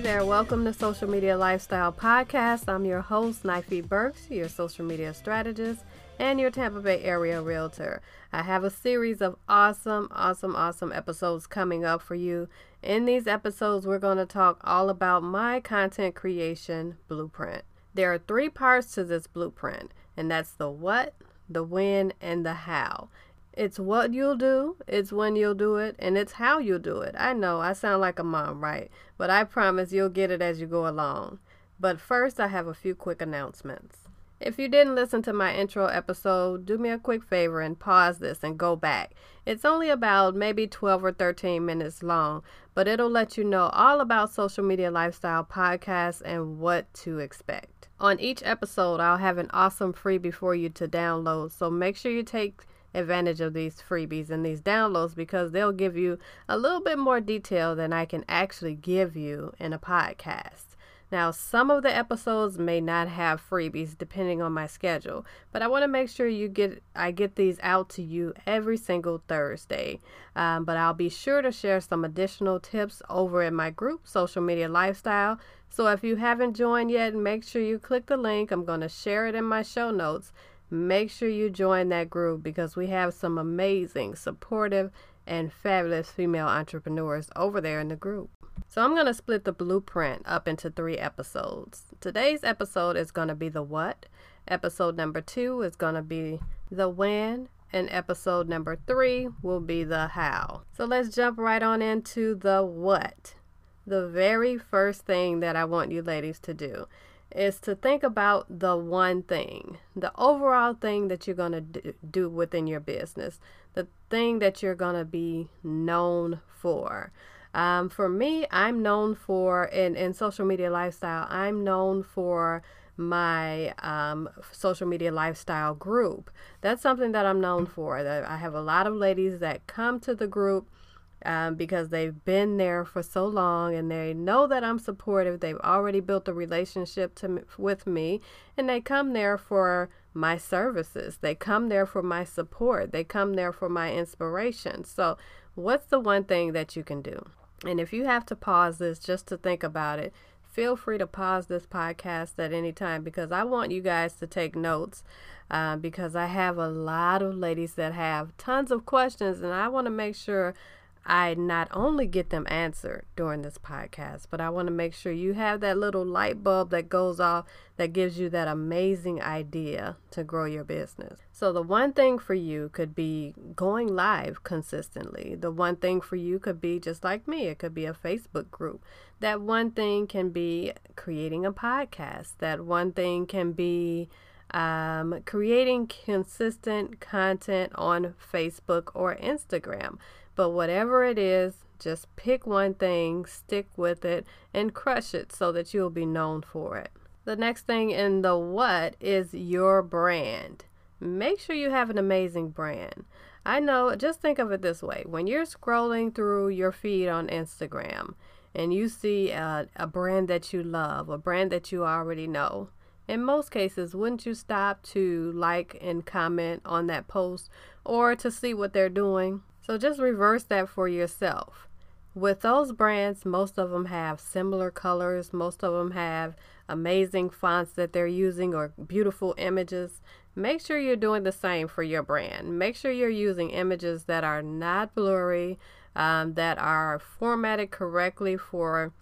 there, welcome to Social Media Lifestyle Podcast. I'm your host, Knifey Burks, your social media strategist and your Tampa Bay area realtor. I have a series of awesome, awesome, awesome episodes coming up for you. In these episodes, we're going to talk all about my content creation blueprint. There are three parts to this blueprint, and that's the what, the when, and the how. It's what you'll do, it's when you'll do it, and it's how you'll do it. I know I sound like a mom, right? But I promise you'll get it as you go along. But first, I have a few quick announcements. If you didn't listen to my intro episode, do me a quick favor and pause this and go back. It's only about maybe 12 or 13 minutes long, but it'll let you know all about social media lifestyle podcasts and what to expect. On each episode, I'll have an awesome freebie for you to download, so make sure you take advantage of these freebies and these downloads because they'll give you a little bit more detail than I can actually give you in a podcast. Now, some of the episodes may not have freebies depending on my schedule, but I want to make sure you get I get these out to you every single Thursday. Um, but I'll be sure to share some additional tips over in my group, Social Media Lifestyle. So if you haven't joined yet, make sure you click the link. I'm going to share it in my show notes make sure you join that group because we have some amazing, supportive, and fabulous female entrepreneurs over there in the group. So I'm going to split the blueprint up into three episodes. Today's episode is going to be the what, episode number two is going to be the when, and episode number three will be the how. So let's jump right on into the what. The very first thing that I want you ladies to do is to think about the one thing, the overall thing that you're going to do within your business, the thing that you're going to be known for. Um, for me, I'm known for, in, in social media lifestyle, I'm known for my um, social media lifestyle group. That's something that I'm known for. I have a lot of ladies that come to the group um, because they've been there for so long and they know that I'm supportive. They've already built a relationship to, with me and they come there for my services. They come there for my support. They come there for my inspiration. So, what's the one thing that you can do? And if you have to pause this just to think about it, feel free to pause this podcast at any time because I want you guys to take notes uh, because I have a lot of ladies that have tons of questions and I want to make sure I not only get them answered during this podcast, but I want to make sure you have that little light bulb that goes off that gives you that amazing idea to grow your business. So, the one thing for you could be going live consistently. The one thing for you could be just like me, it could be a Facebook group. That one thing can be creating a podcast. That one thing can be um, creating consistent content on Facebook or Instagram. But whatever it is, just pick one thing, stick with it, and crush it so that you'll be known for it. The next thing in the what is your brand. Make sure you have an amazing brand. I know, just think of it this way when you're scrolling through your feed on Instagram and you see a, a brand that you love, a brand that you already know, in most cases, wouldn't you stop to like and comment on that post or to see what they're doing? So just reverse that for yourself. With those brands, most of them have similar colors, most of them have amazing fonts that they're using or beautiful images. Make sure you're doing the same for your brand. Make sure you're using images that are not blurry, um, that are formatted correctly for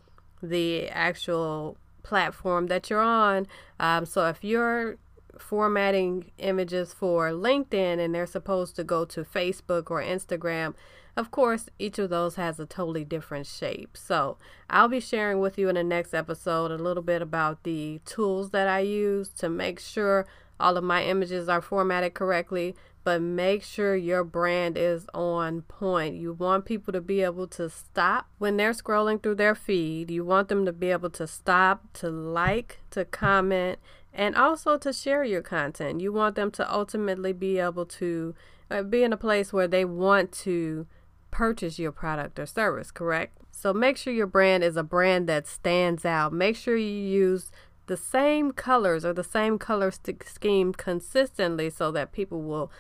the actual platform that you're on. Um, so if you're formatting images for LinkedIn and they're supposed to go to Facebook or Instagram, of course, each of those has a totally different shape. So, I'll be sharing with you in the next episode a little bit about the tools that I use to make sure all of my images are formatted correctly, but make sure your brand is on point. You want people to be able to stop when they're scrolling through their feed. You want them to be able to stop, to like, to comment, and also to share your content. You want them to ultimately be able to uh, be in a place where they want to purchase your product or service, correct? So make sure your brand is a brand that stands out. Make sure you use the same colors or the same color scheme consistently so that people will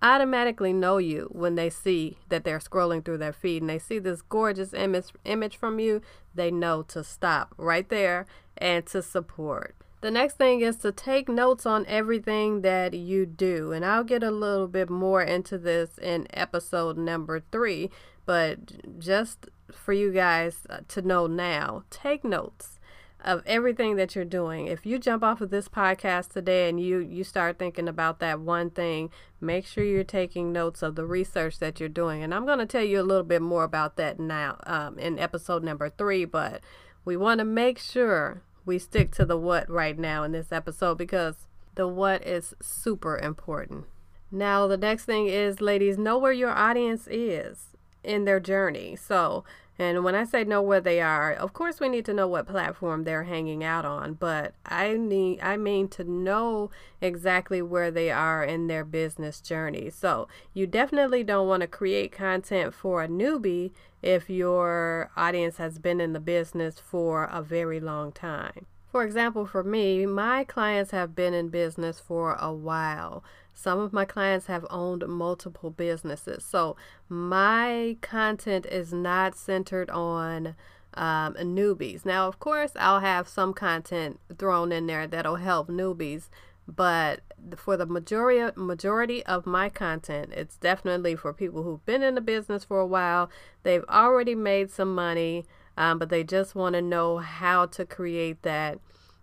automatically know you when they see that they're scrolling through their feed and they see this gorgeous image image from you, they know to stop right there and to support. The next thing is to take notes on everything that you do. And I'll get a little bit more into this in episode number three, but just for you guys uh, to know now, take notes of everything that you're doing. If you jump off of this podcast today and you you start thinking about that one thing, make sure you're taking notes of the research that you're doing. And I'm going to tell you a little bit more about that now um, in episode number three. But we want to make sure we stick to the what right now in this episode because the what is super important. Now, the next thing is, ladies, know where your audience is in their journey. So and when I say know where they are, of course we need to know what platform they're hanging out on, but I need I mean to know exactly where they are in their business journey. So, you definitely don't want to create content for a newbie if your audience has been in the business for a very long time. For example, for me, my clients have been in business for a while. Some of my clients have owned multiple businesses. So my content is not centered on um, newbies. Now, of course, I'll have some content thrown in there that'll help newbies, but for the majority majority of my content, it's definitely for people who've been in the business for a while. They've already made some money, um, but they just want to know how to create that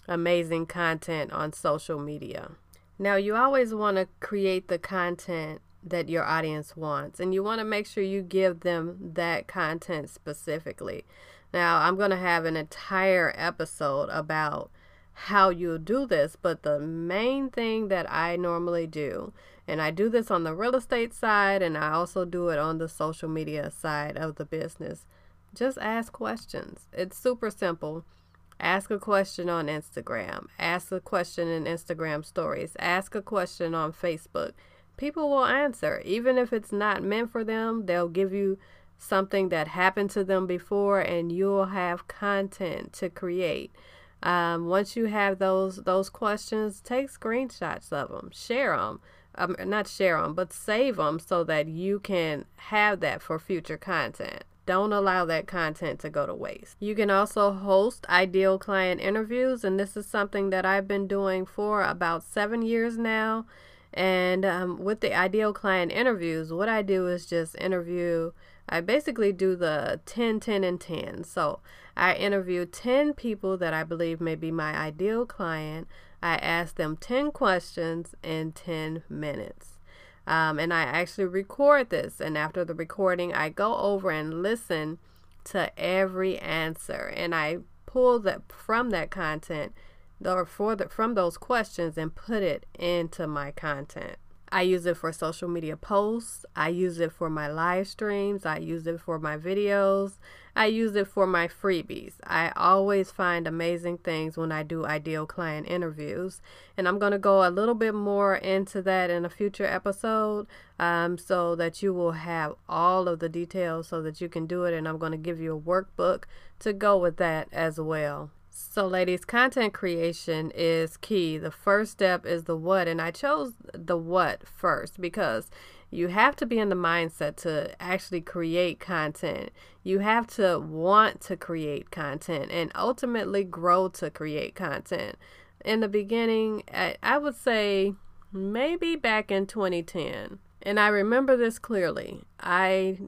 amazing content on social media. Now, you always want to create the content that your audience wants, and you want to make sure you give them that content specifically. Now, I'm going to have an entire episode about how you do this, but the main thing that I normally do, and I do this on the real estate side, and I also do it on the social media side of the business, just ask questions. It's super simple. Ask a question on Instagram. Ask a question in Instagram stories. Ask a question on Facebook. People will answer. Even if it's not meant for them, they'll give you something that happened to them before and you'll have content to create. Um, once you have those those questions, take screenshots of them, share them. Um, not share them, but save them so that you can have that for future content. Don't allow that content to go to waste. You can also host ideal client interviews, and this is something that I've been doing for about seven years now. And um, with the ideal client interviews, what I do is just interview. I basically do the 10, 10, and 10. So I interview 10 people that I believe may be my ideal client. I ask them 10 questions in 10 minutes. Um, and I actually record this. And after the recording, I go over and listen to every answer. And I pull that from that content or for the, from those questions and put it into my content. I use it for social media posts. I use it for my live streams. I use it for my videos. I use it for my freebies. I always find amazing things when I do ideal client interviews. And I'm going to go a little bit more into that in a future episode um, so that you will have all of the details so that you can do it. And I'm going to give you a workbook to go with that as well. So, ladies, content creation is key. The first step is the what, and I chose the what first because you have to be in the mindset to actually create content. You have to want to create content and ultimately grow to create content. In the beginning, I would say maybe back in 2010, and I remember this clearly. I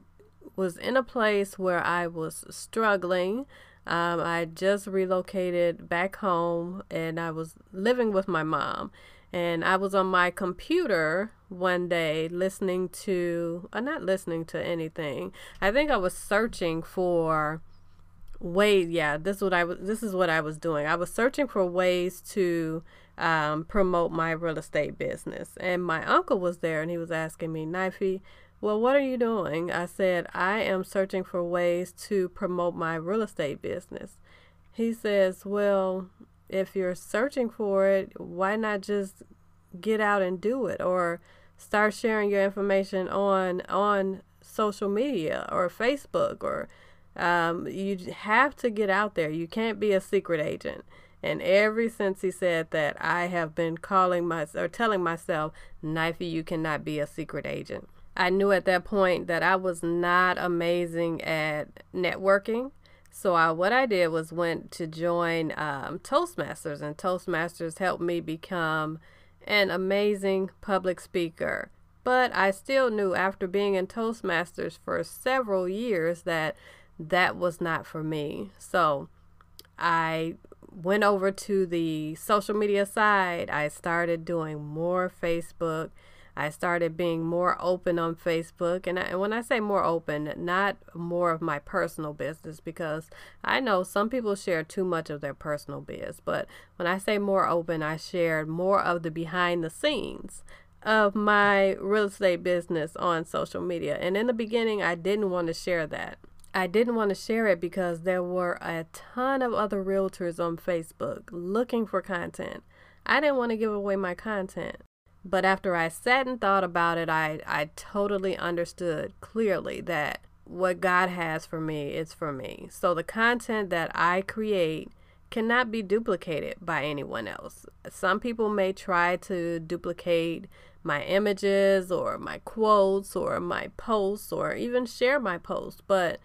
was in a place where I was struggling. Um, I just relocated back home and I was living with my mom. And I was on my computer one day listening to, uh, not listening to anything. I think I was searching for ways. Yeah, this is what I was. This is what I was doing. I was searching for ways to um, promote my real estate business. And my uncle was there, and he was asking me, Knifey, well, what are you doing? I said, I am searching for ways to promote my real estate business. He says, Well, if you're searching for it, why not just get out and do it or start sharing your information on on social media or Facebook or um, you have to get out there. You can't be a secret agent. And ever since he said that, I have been calling my or telling myself, Knifey, you cannot be a secret agent. I knew at that point that I was not amazing at networking. So I, what I did was went to join um, Toastmasters, and Toastmasters helped me become an amazing public speaker. But I still knew after being in Toastmasters for several years that that was not for me. So I went over to the social media side. I started doing more Facebook. I started being more open on Facebook. And, I, and, when I say more open, not more of my personal business, because I know some people share too much of their personal biz. But when I say more open, I shared more of the behind the scenes of my real estate business on social media. And in the beginning, I didn't want to share that. I didn't want to share it because there were a ton of other realtors on Facebook looking for content. I didn't want to give away my content. But after I sat and thought about it, I, I totally understood clearly that what God has for me is for me. So the content that I create cannot be duplicated by anyone else. Some people may try to duplicate my images or my quotes or my posts or even share my posts, but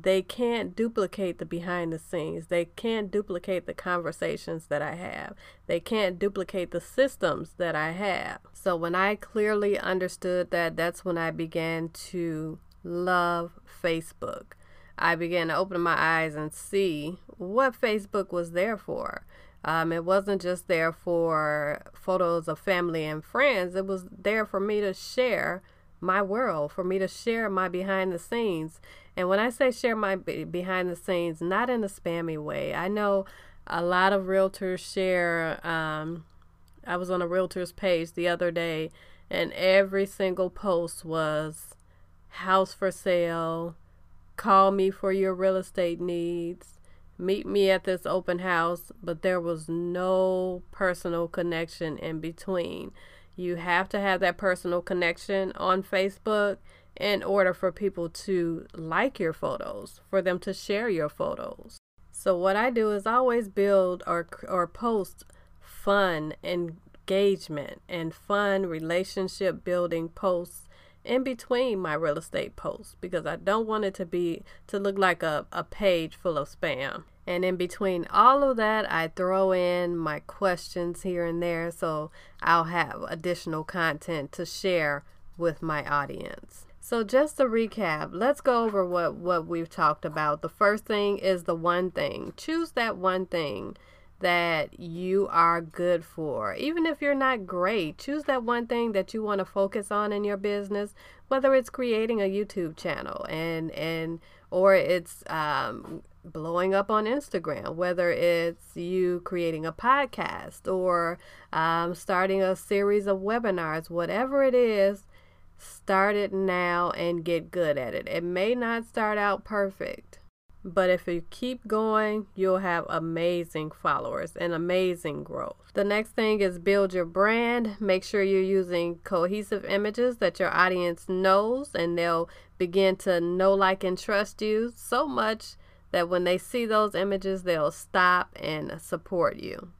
they can't duplicate the behind the scenes. They can't duplicate the conversations that I have. They can't duplicate the systems that I have. So when I clearly understood that, that's when I began to love Facebook. I began to open my eyes and see what Facebook was there for. Um, it wasn't just there for photos of family and friends, it was there for me to share my world, for me to share my behind the scenes. And when I say share my behind the scenes, not in a spammy way. I know a lot of realtors share. Um, I was on a realtor's page the other day, and every single post was house for sale, call me for your real estate needs, meet me at this open house, but there was no personal connection in between. You have to have that personal connection on Facebook in order for people to like your photos, for them to share your photos. So what I do is always build or or post fun engagement and fun relationship building posts in between my real estate posts because I don't want it to be to look like a, a page full of spam. And in between all of that, I throw in my questions here and there so I'll have additional content to share with my audience. So just to recap, let's go over what what we've talked about. The first thing is the one thing. Choose that one thing that you are good for. Even if you're not great, choose that one thing that you want to focus on in your business, whether it's creating a YouTube channel and and or it's um, blowing up on Instagram, whether it's you creating a podcast or um, starting a series of webinars, whatever it is, start it now and get good at it. It may not start out perfect, but if you keep going, you'll have amazing followers and amazing growth. The next thing is build your brand. Make sure you're using cohesive images that your audience knows and they'll begin to know, like, and trust you so much that when they see those images, they'll stop and support you.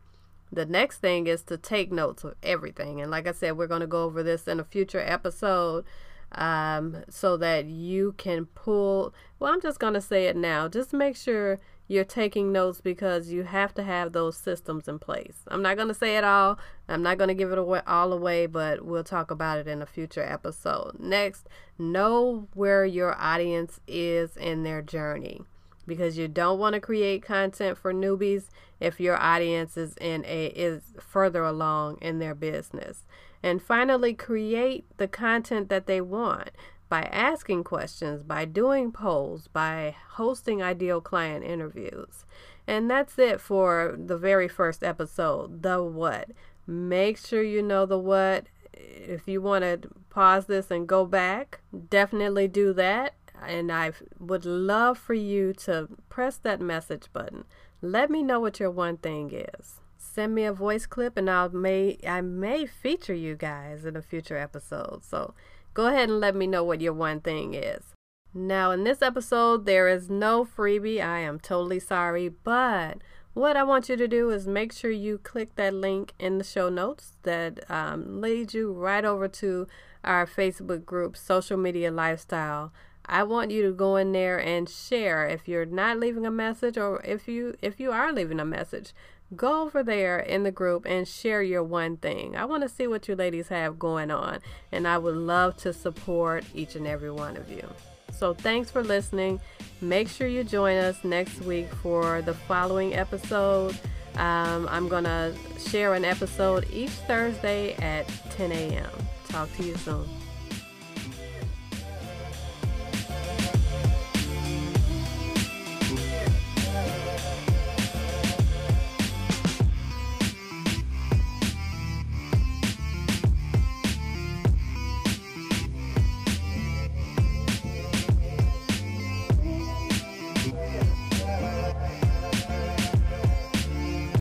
The next thing is to take notes of everything. And like I said, we're going to go over this in a future episode um, so that you can pull. Well, I'm just going to say it now. Just make sure you're taking notes because you have to have those systems in place. I'm not going to say it all. I'm not going to give it away, all away, but we'll talk about it in a future episode. Next, know where your audience is in their journey because you don't want to create content for newbies if your audience is in a is further along in their business. And finally, create the content that they want by asking questions, by doing polls, by hosting ideal client interviews. And that's it for the very first episode, the what. Make sure you know the what. If you want to pause this and go back, definitely do that and I would love for you to press that message button. Let me know what your one thing is. Send me a voice clip and I'll may I may feature you guys in a future episode. So go ahead and let me know what your one thing is. Now in this episode there is no freebie. I am totally sorry, but what I want you to do is make sure you click that link in the show notes that um, leads you right over to our Facebook group, Social Media Lifestyle. I want you to go in there and share. If you're not leaving a message, or if you if you are leaving a message, go over there in the group and share your one thing. I want to see what you ladies have going on, and I would love to support each and every one of you. So thanks for listening. Make sure you join us next week for the following episode. Um, I'm going to share an episode each Thursday at 10 a.m. Talk to you soon.